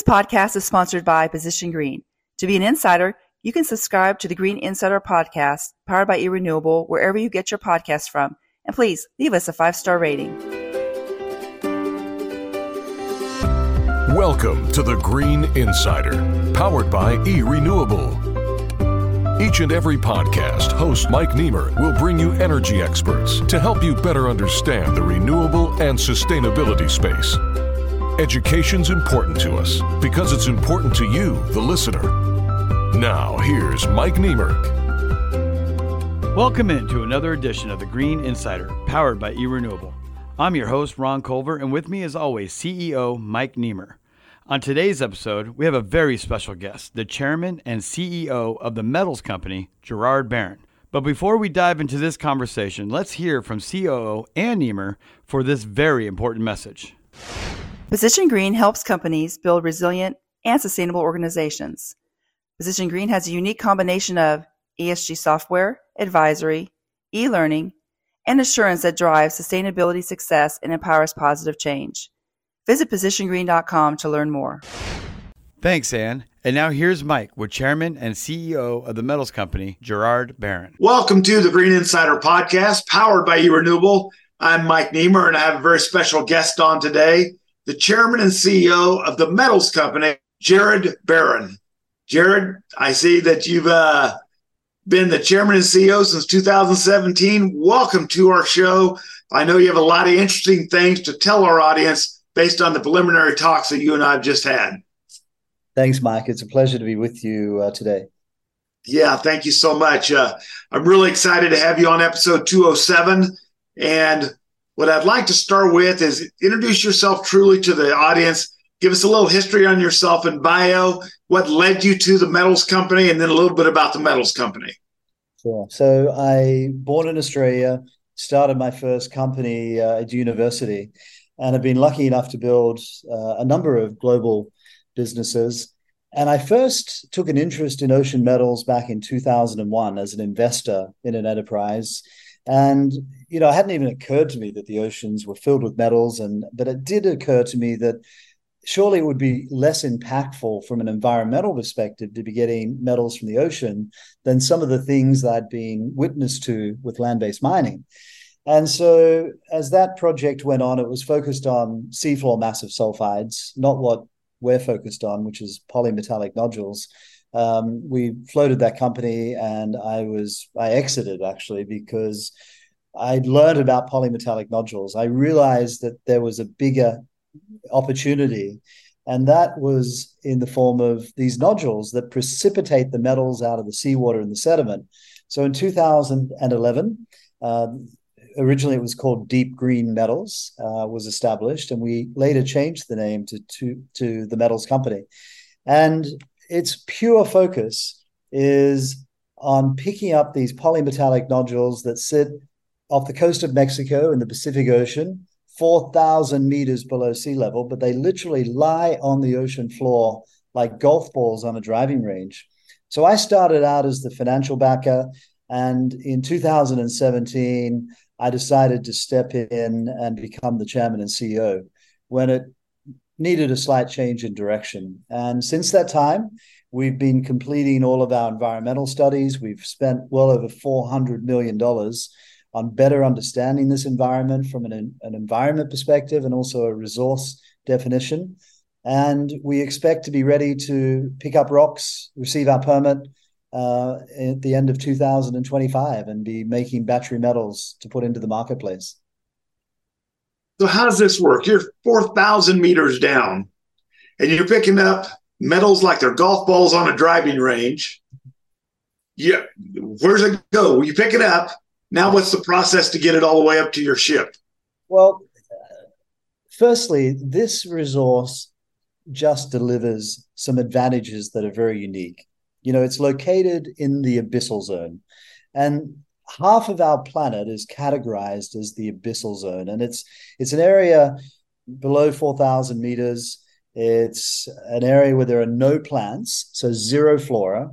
This podcast is sponsored by Position Green. To be an insider, you can subscribe to the Green Insider podcast powered by eRenewable wherever you get your podcasts from. And please leave us a five star rating. Welcome to the Green Insider, powered by eRenewable. Each and every podcast, host Mike Niemer will bring you energy experts to help you better understand the renewable and sustainability space. Education's important to us because it's important to you, the listener. Now, here's Mike Niemer. Welcome into another edition of the Green Insider, powered by eRenewable. I'm your host, Ron Culver, and with me, as always, CEO Mike Niemer. On today's episode, we have a very special guest, the chairman and CEO of the metals company, Gerard Barron. But before we dive into this conversation, let's hear from COO Ann Niemer for this very important message. Position Green helps companies build resilient and sustainable organizations. Position Green has a unique combination of ESG software, advisory, e learning, and assurance that drives sustainability success and empowers positive change. Visit positiongreen.com to learn more. Thanks, Ann. And now here's Mike with Chairman and CEO of the Metals Company, Gerard Barron. Welcome to the Green Insider Podcast, powered by eRenewable. I'm Mike Niemer, and I have a very special guest on today the chairman and CEO of the metals company, Gerard Barron. Gerard, I see that you've uh, been the chairman and CEO since 2017. Welcome to our show. I know you have a lot of interesting things to tell our audience based on the preliminary talks that you and I have just had. Thanks, Mike. It's a pleasure to be with you uh, today. Yeah, thank you so much. Uh, I'm really excited to have you on episode 207. And what I'd like to start with is introduce yourself truly to the audience. Give us a little history on yourself and bio, what led you to the metals company, and then a little bit about the metals company. Sure. So I born in Australia, started my first company uh, at university, and have been lucky enough to build uh, a number of global businesses. And I first took an interest in ocean metals back in 2001 as an investor in an enterprise. And you know, it hadn't even occurred to me that the oceans were filled with metals, and but it did occur to me that surely it would be less impactful from an environmental perspective to be getting metals from the ocean than some of the things that I'd been witness to with land-based mining. And so, as that project went on, it was focused on seafloor massive sulfides, not what we're focused on, which is polymetallic nodules. Um, we floated that company, and I was I exited actually because I'd learned about polymetallic nodules. I realized that there was a bigger opportunity, and that was in the form of these nodules that precipitate the metals out of the seawater and the sediment. So in 2011, um, originally it was called Deep Green Metals, uh, was established, and we later changed the name to, to, to the Metals Company. And its pure focus is on picking up these polymetallic nodules that sit off the coast of Mexico in the Pacific Ocean, 4,000 meters below sea level, but they literally lie on the ocean floor like golf balls on a driving range. So I started out as the financial backer. And in 2017, I decided to step in and become the chairman and CEO when it needed a slight change in direction. And since that time, we've been completing all of our environmental studies. We've spent well over $400 million on better understanding this environment from an, an environment perspective and also a resource definition. And we expect to be ready to pick up rocks, receive our permit uh, at the end of 2025, and be making battery metals to put into the marketplace. So, how does this work? You're 4,000 meters down, and you're picking up metals like they're golf balls on a driving range. Yeah, where's it go? You pick it up, now, what's the process to get it all the way up to your ship? Well, firstly, this resource just delivers some advantages that are very unique. You know, it's located in the abyssal zone, and half of our planet is categorized as the abyssal zone, and it's it's an area below four thousand meters. It's an area where there are no plants, so zero flora.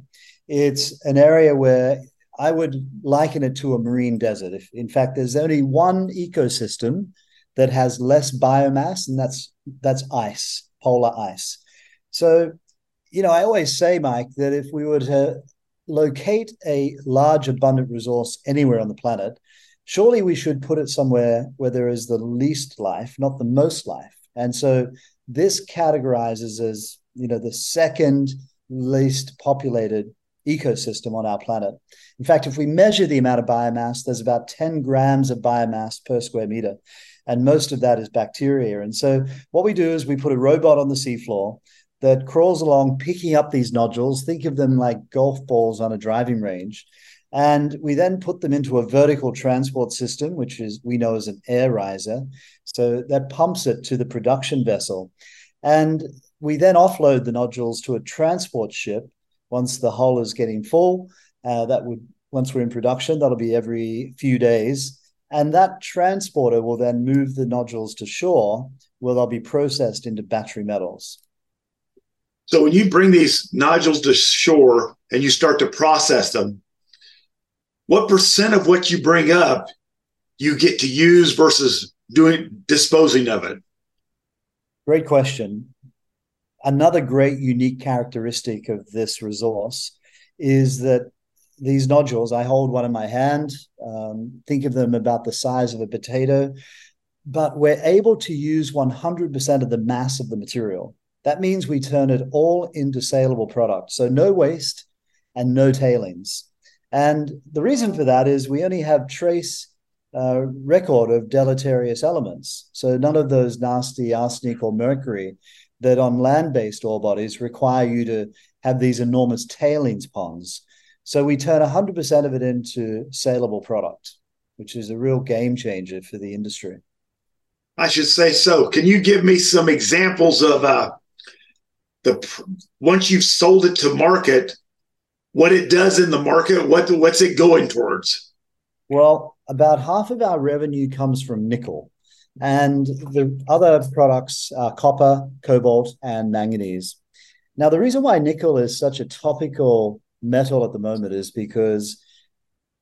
It's an area where I would liken it to a marine desert. If, in fact, there's only one ecosystem that has less biomass, and that's that's ice, polar ice. So, you know, I always say, Mike, that if we were to locate a large, abundant resource anywhere on the planet, surely we should put it somewhere where there is the least life, not the most life. And so this categorizes as, you know, the second least populated ecosystem on our planet. In fact, if we measure the amount of biomass, there's about 10 grams of biomass per square meter. And most of that is bacteria. And so what we do is we put a robot on the seafloor that crawls along picking up these nodules. Think of them like golf balls on a driving range. And we then put them into a vertical transport system, which is we know as an air riser. So that pumps it to the production vessel. And we then offload the nodules to a transport ship once the hull is getting full. Uh, that would once we're in production, that'll be every few days. And that transporter will then move the nodules to shore where they'll be processed into battery metals. So when you bring these nodules to shore and you start to process them, what percent of what you bring up you get to use versus doing disposing of it? Great question. Another great unique characteristic of this resource is that these nodules, I hold one in my hand, um, think of them about the size of a potato, but we're able to use 100% of the mass of the material. That means we turn it all into saleable product. So no waste and no tailings. And the reason for that is we only have trace uh, record of deleterious elements. So none of those nasty arsenic or mercury that on land-based ore bodies require you to have these enormous tailings ponds. So we turn 100% of it into saleable product, which is a real game changer for the industry. I should say so. Can you give me some examples of uh, the once you've sold it to market, what it does in the market? What what's it going towards? Well, about half of our revenue comes from nickel, and the other products are copper, cobalt, and manganese. Now, the reason why nickel is such a topical metal at the moment is because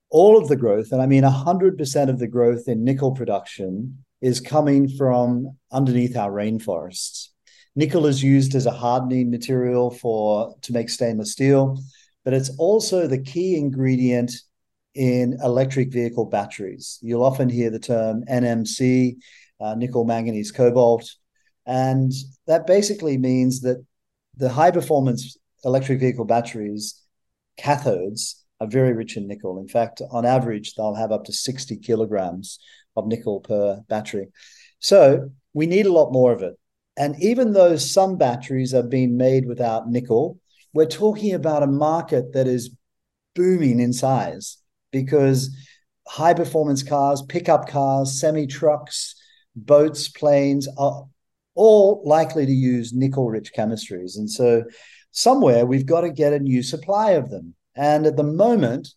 all of the growth, and I mean 100% of the growth in nickel production, is coming from underneath our rainforests. Nickel is used as a hardening material for to make stainless steel, but it's also the key ingredient in electric vehicle batteries. You'll often hear the term NMC, uh, nickel, manganese, cobalt, and that basically means that the high performance electric vehicle batteries cathodes are very rich in nickel. In fact, on average, they'll have up to 60 kilograms of nickel per battery. So we need a lot more of it. And even though some batteries are being made without nickel, we're talking about a market that is booming in size because high performance cars, pickup cars, semi trucks, boats, planes are all likely to use nickel rich chemistries. And so somewhere we've got to get a new supply of them. And at the moment,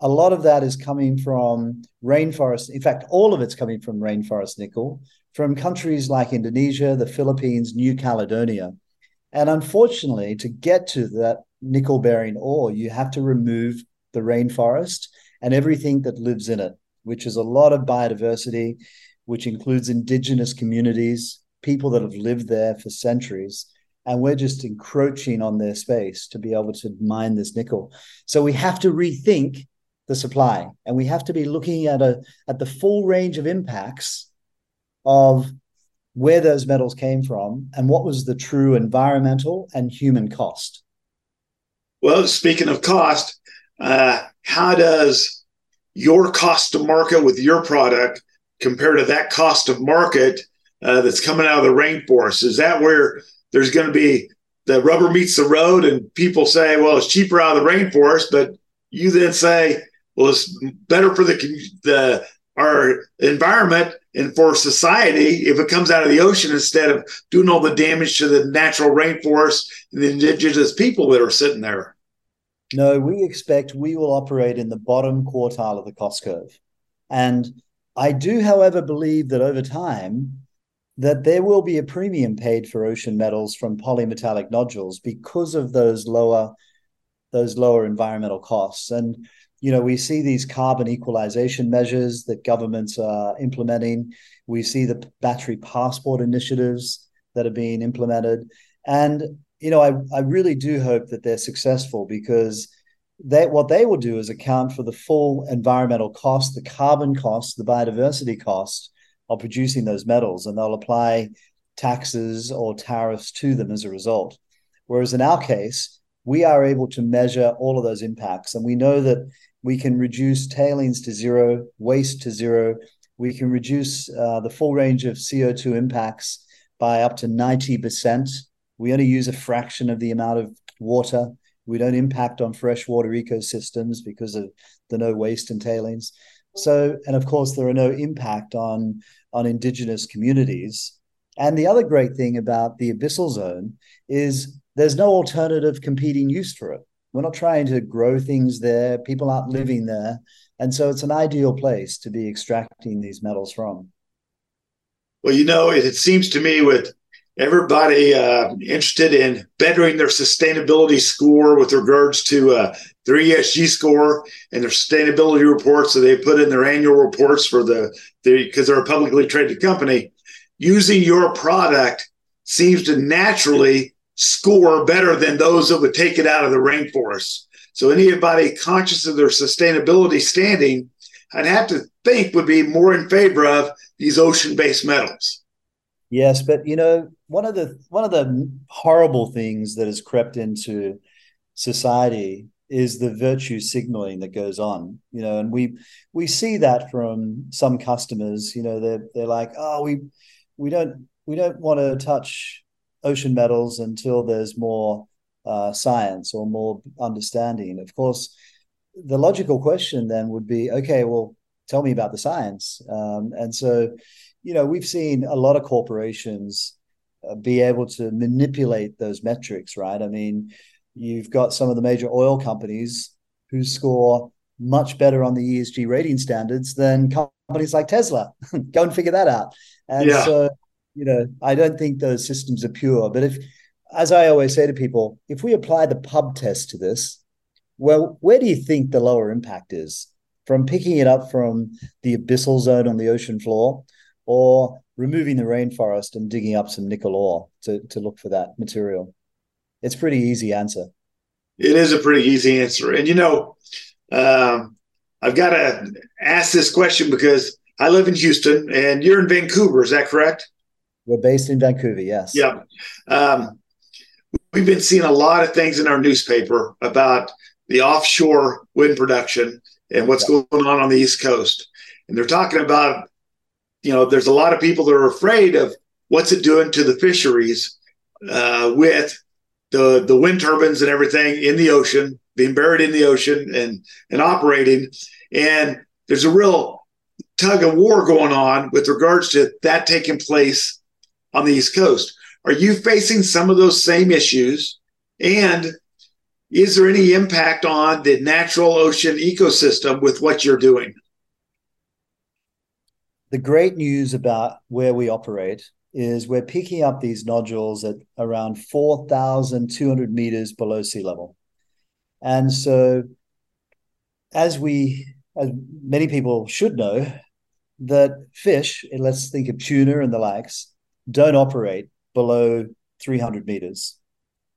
a lot of that is coming from rainforest. In fact, all of it's coming from rainforest nickel from countries like Indonesia, the Philippines, New Caledonia. And unfortunately, to get to that nickel bearing ore, you have to remove the rainforest and everything that lives in it, which is a lot of biodiversity, which includes indigenous communities, people that have lived there for centuries and we're just encroaching on their space to be able to mine this nickel. So we have to rethink the supply, and we have to be looking at a at the full range of impacts of where those metals came from and what was the true environmental and human cost. Well, speaking of cost, uh, how does your cost to market with your product compare to that cost of market uh, that's coming out of the rainforest? Is that where there's going to be the rubber meets the road, and people say, well, it's cheaper out of the rainforest, but you then say, well, it's better for the the our environment and for society if it comes out of the ocean instead of doing all the damage to the natural rainforest and the indigenous people that are sitting there. No, we expect we will operate in the bottom quartile of the cost curve. And I do, however, believe that over time, that there will be a premium paid for ocean metals from polymetallic nodules because of those lower those lower environmental costs and you know we see these carbon equalization measures that governments are implementing. We see the battery passport initiatives that are being implemented. And you know, I, I really do hope that they're successful because they what they will do is account for the full environmental cost, the carbon cost, the biodiversity cost of producing those metals, and they'll apply taxes or tariffs to them as a result. Whereas in our case, we are able to measure all of those impacts, and we know that we can reduce tailings to zero, waste to zero. We can reduce uh, the full range of CO2 impacts by up to 90%. We only use a fraction of the amount of water. We don't impact on freshwater ecosystems because of the no waste and tailings. So, and of course, there are no impact on, on indigenous communities. And the other great thing about the abyssal zone is there's no alternative competing use for it. We're not trying to grow things there. People aren't living there. And so it's an ideal place to be extracting these metals from. Well, you know, it, seems to me with everybody uh, interested in bettering their sustainability score with regards to uh, their ESG score and their sustainability reports that they put in their annual reports for the because they're a publicly traded company. Using your product seems to naturally score better than those that would take it out of the rainforest. So anybody conscious of their sustainability standing, I'd have to think would be more in favor of these ocean-based metals. Yes, but you know, one of the one of the horrible things that has crept into society is the virtue signaling that goes on you know and we we see that from some customers you know they're they're like oh we we don't we don't want to touch ocean metals until there's more uh, science or more understanding. Of course, the logical question then would be, okay, well, tell me about the science. Um, and so, you know, we've seen a lot of corporations uh, be able to manipulate those metrics, right? I mean, you've got some of the major oil companies who score much better on the ESG rating standards than companies like Tesla. Go and figure that out. And yeah. so you know, I don't think those systems are pure. But if, as I always say to people, if we apply the pub test to this, well, where do you think the lower impact is? From picking it up from the abyssal zone on the ocean floor, or removing the rainforest and digging up some nickel ore to, to look for that material? It's pretty easy answer. It is a pretty easy answer. And you know, um, I've got to ask this question because I live in Houston and you're in Vancouver. Is that correct? We're based in Vancouver, yes. Yeah. Um, we've been seeing a lot of things in our newspaper about the offshore wind production and what's yeah. going on on the East Coast. And they're talking about, you know, there's a lot of people that are afraid of what's it doing to the fisheries uh, with the the wind turbines and everything in the ocean, being buried in the ocean and and operating. And there's a real tug of war going on with regards to that taking place on the East Coast. Are you facing some of those same issues? And is there any impact on the natural ocean ecosystem with what you're doing? The great news about where we operate is we're picking up these nodules at around 4,200 meters below sea level. And so, as we, as many people should know, that fish, let's think of tuna and the likes, don't operate below 300 meters.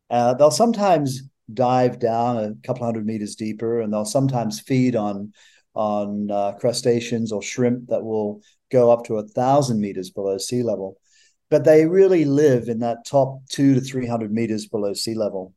Uh, they'll sometimes dive down a couple hundred meters deeper, and they'll sometimes feed on on uh, crustaceans or shrimp that will go up to a thousand meters below sea level. But they really live in that top two to 300 meters below sea level.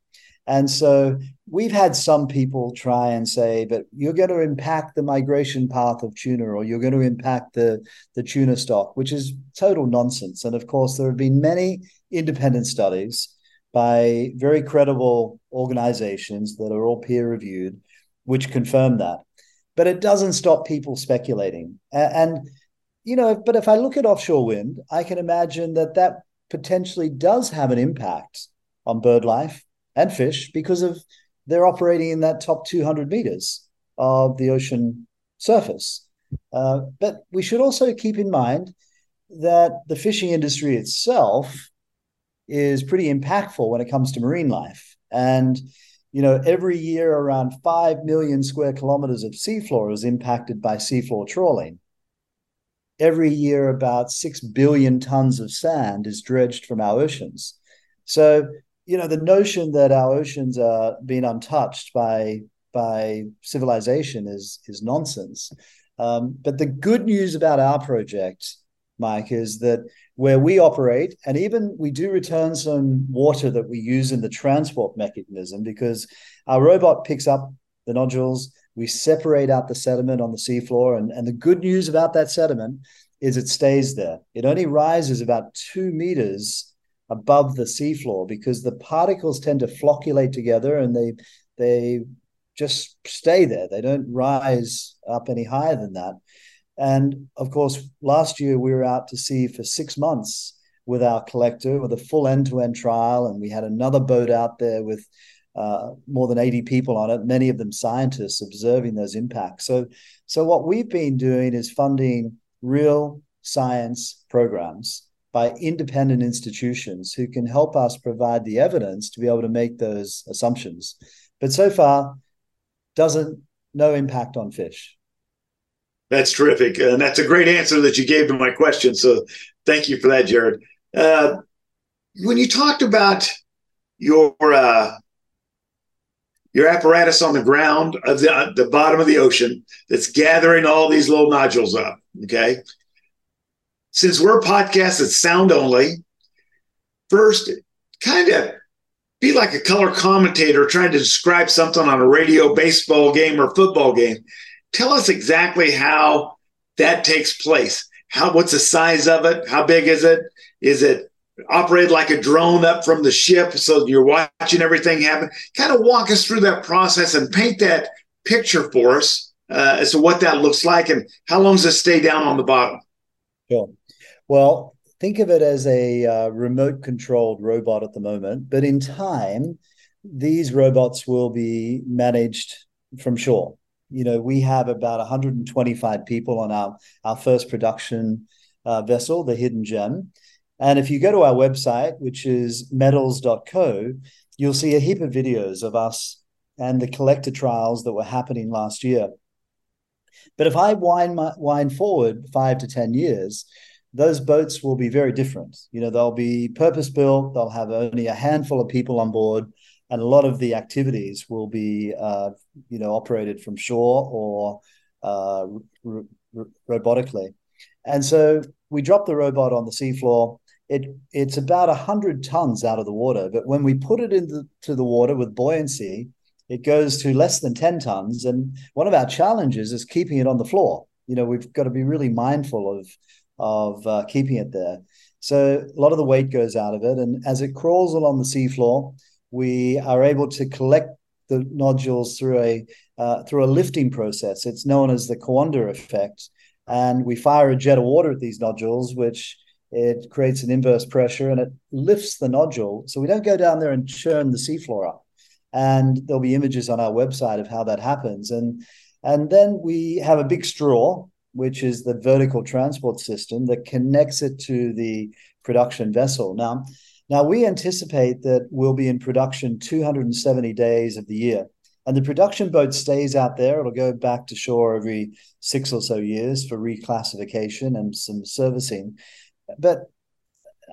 And so we've had some people try and say, but you're going to impact the migration path of tuna or you're going to impact the, the tuna stock, which is total nonsense. And of course, there have been many independent studies by very credible organizations that are all peer reviewed, which confirm that. But it doesn't stop people speculating. And, you know, but if I look at offshore wind, I can imagine that that potentially does have an impact on bird life and fish because of they're operating in that top 200 meters of the ocean surface. Uh, but we should also keep in mind that the fishing industry itself is pretty impactful when it comes to marine life. And, you know, every year around 5 million square kilometers of seafloor is impacted by seafloor trawling. Every year, about 6 billion tons of sand is dredged from our oceans. So you know, the notion that our oceans are being untouched by by civilization is is nonsense. Um, but the good news about our project, Mike, is that where we operate, and even we do return some water that we use in the transport mechanism because our robot picks up the nodules, we separate out the sediment on the seafloor, and, and the good news about that sediment is it stays there. It only rises about two meters above the seafloor because the particles tend to flocculate together and they they just stay there. They don't rise up any higher than that. And of course, last year we were out to sea for six months with our collector with a full end to end trial. And we had another boat out there with uh, more than 80 people on it, many of them scientists observing those impacts. So, so what we've been doing is funding real science programs by independent institutions who can help us provide the evidence to be able to make those assumptions. But so far, doesn't no impact on fish. That's terrific, and that's a great answer that you gave to my question. So, thank you for that, Gerard. Uh, when you talked about your uh, your apparatus on the ground of the, uh, the bottom of the ocean that's gathering all these little nodules up, okay. Since we're a podcast that's sound only, first, kind of be like a color commentator trying to describe something on a radio baseball game or football game. Tell us exactly how that takes place. How what's the size of it? How big is it? Is it operated like a drone up from the ship so you're watching everything happen? Kind of walk us through that process and paint that picture for us uh, as to what that looks like and how long does it stay down on the bottom? Sure. Well, think of it as a uh, remote controlled robot at the moment, but in time, these robots will be managed from shore. You know, we have about 125 people on our, our first production uh, vessel, the Hidden Gem. And if you go to our website, which is metals.co, you'll see a heap of videos of us and the collector trials that were happening last year. But if I wind, my, wind forward five to 10 years, those boats will be very different. You know, they'll be purpose built. They'll have only a handful of people on board, and a lot of the activities will be, uh, you know, operated from shore or uh, r- r- robotically. And so we drop the robot on the seafloor. It it's about hundred tons out of the water, but when we put it into the water with buoyancy, it goes to less than ten tons. And one of our challenges is keeping it on the floor. You know, we've got to be really mindful of of uh, keeping it there. So a lot of the weight goes out of it, and as it crawls along the seafloor, we are able to collect the nodules through a uh, through a lifting process. It's known as the Coanda effect, and we fire a jet of water at these nodules, which it creates an inverse pressure and it lifts the nodule. So we don't go down there and churn the seafloor up. And there'll be images on our website of how that happens. And and then we have a big straw which is the vertical transport system that connects it to the production vessel. Now, now we anticipate that we'll be in production 270 days of the year. And the production boat stays out there. It'll go back to shore every six or so years for reclassification and some servicing. But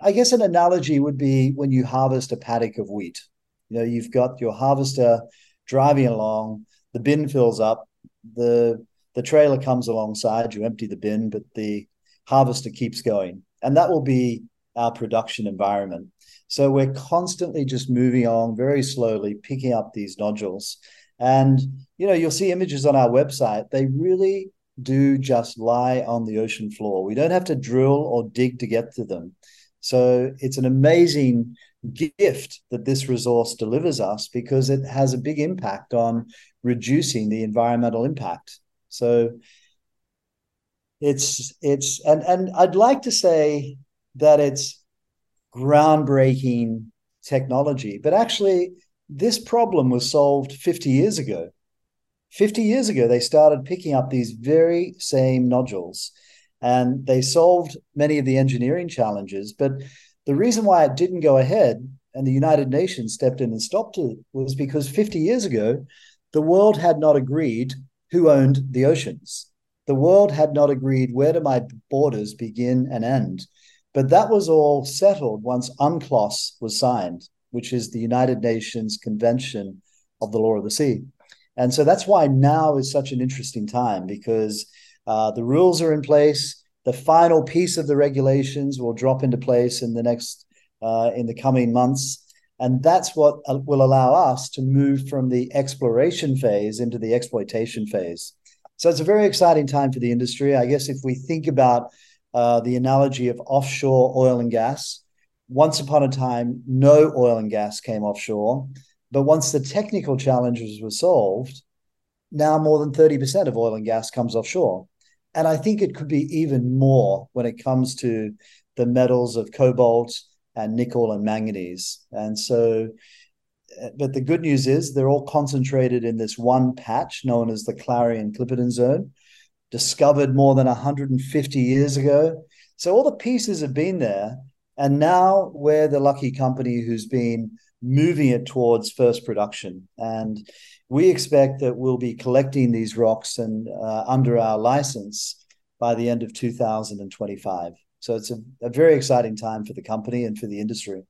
I guess an analogy would be when you harvest a paddock of wheat. You know, you've got your harvester driving along, the bin fills up, the the trailer comes alongside, you empty the bin, but the harvester keeps going. And that will be our production environment. So we're constantly just moving on very slowly, picking up these nodules. And, you know, you'll see images on our website. They really do just lie on the ocean floor. We don't have to drill or dig to get to them. So it's an amazing gift that this resource delivers us because it has a big impact on reducing the environmental impact. So it's it's and and I'd like to say that it's groundbreaking technology, but actually this problem was solved 50 years ago. 50 years ago, they started picking up these very same nodules and they solved many of the engineering challenges. But the reason why it didn't go ahead and the United Nations stepped in and stopped it was because 50 years ago, the world had not agreed who owned the oceans. The world had not agreed where do my borders begin and end. But that was all settled once UNCLOS was signed. which is the United Nations Convention of the Law of the Sea. And so that's why now is such an interesting time because uh, the rules are in place. The final piece of the regulations will drop into place in the next uh, in the coming months, and that's what uh, will allow us to move from the exploration phase into the exploitation phase. So it's a very exciting time for the industry. I guess if we think about uh, the analogy of offshore oil and gas, once upon a time, no oil and gas came offshore. But once the technical challenges were solved, now more than 30% of oil and gas comes offshore. And I think it could be even more when it comes to the metals of cobalt and nickel and manganese. And so, uh, but the good news is they're all concentrated in this one patch known as the Clarion Clipperton Zone, discovered more than 150 years ago. So all the pieces have been there. And now we're the lucky company who's been moving it towards first production. And we expect that we'll be collecting these rocks and uh, under our license by the end of 2025. So it's a, a very exciting time for the company and for the industry.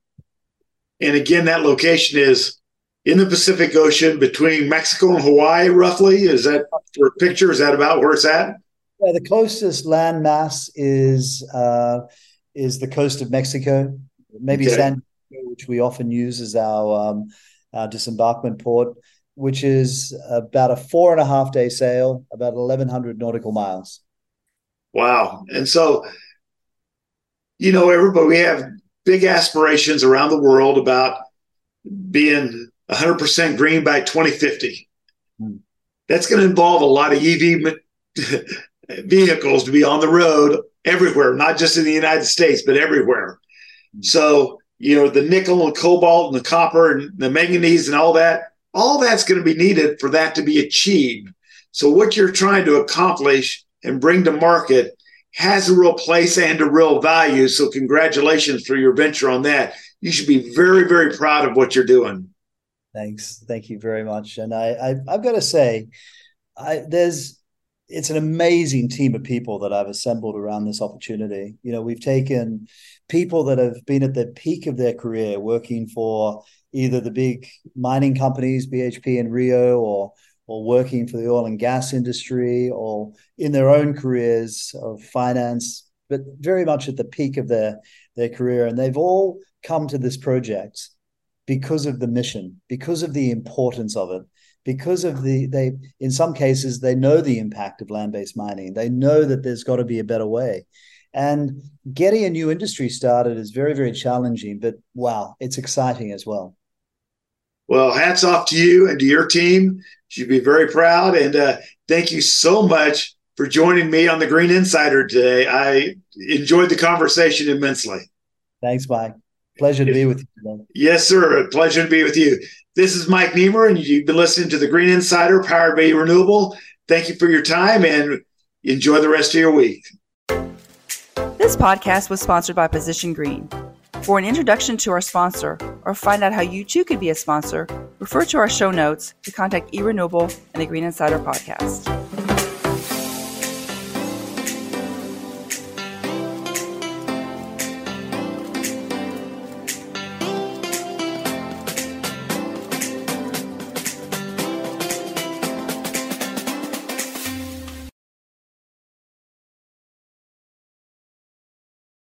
And again, that location is in the Pacific Ocean between Mexico and Hawaii, roughly. Is that for a picture? Is that about where it's at? Yeah, the closest land mass is uh, is the coast of Mexico, maybe okay. San Diego, which we often use as our, um, our disembarkment port, which is about a four and a half day sail, about 1,100 nautical miles. Wow. And so, you know, everybody, we have big aspirations around the world about being 100% green by 2050. Hmm. That's going to involve a lot of EV vehicles to be on the road everywhere, not just in the United States, but everywhere. Hmm. So, you know, the nickel and cobalt and the copper and the manganese and all that, all that's going to be needed for that to be achieved. So, what you're trying to accomplish and bring to market has a real place and a real value. So, congratulations for your venture on that. You should be very, very proud of what you're doing. Thanks. Thank you very much. And I, I I've got to say, I there's it's an amazing team of people that I've assembled around this opportunity. You know, we've taken people that have been at the peak of their career working for either the big mining companies, BHP and Rio, or or working for the oil and gas industry, or in their own careers of finance, but very much at the peak of their their career, and they've all come to this project because of the mission, because of the importance of it, because of the they in some cases they know the impact of land-based mining. They know that there's got to be a better way. And getting a new industry started is very, very challenging, but wow, it's exciting as well. Well, hats off to you and to your team. You'd be very proud. And uh, thank you so much for joining me on the Green Insider today. I enjoyed the conversation immensely. Thanks, Mike. Pleasure to be with you. Yes, sir. A pleasure to be with you. This is Mike Niemer, and you've been listening to the Green Insider powered by Renewable. Thank you for your time and enjoy the rest of your week. This podcast was sponsored by Position Green. For an introduction to our sponsor or find out how you too could be a sponsor, refer to our show notes to contact eRenewable and the Green Insider podcast.